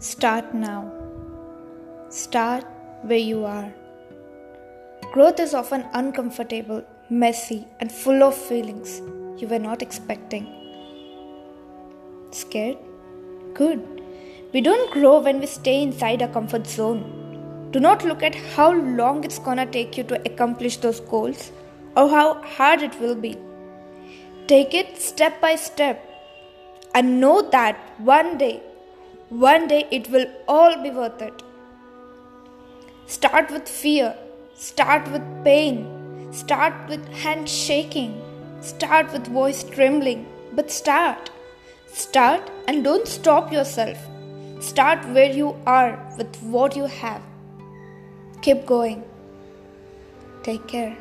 Start now. Start where you are. Growth is often uncomfortable, messy, and full of feelings you were not expecting. Scared? Good. We don't grow when we stay inside our comfort zone. Do not look at how long it's gonna take you to accomplish those goals or how hard it will be. Take it step by step and know that one day one day it will all be worth it. Start with fear, start with pain, start with hand shaking, start with voice trembling, but start. Start and don't stop yourself. Start where you are with what you have. Keep going. Take care.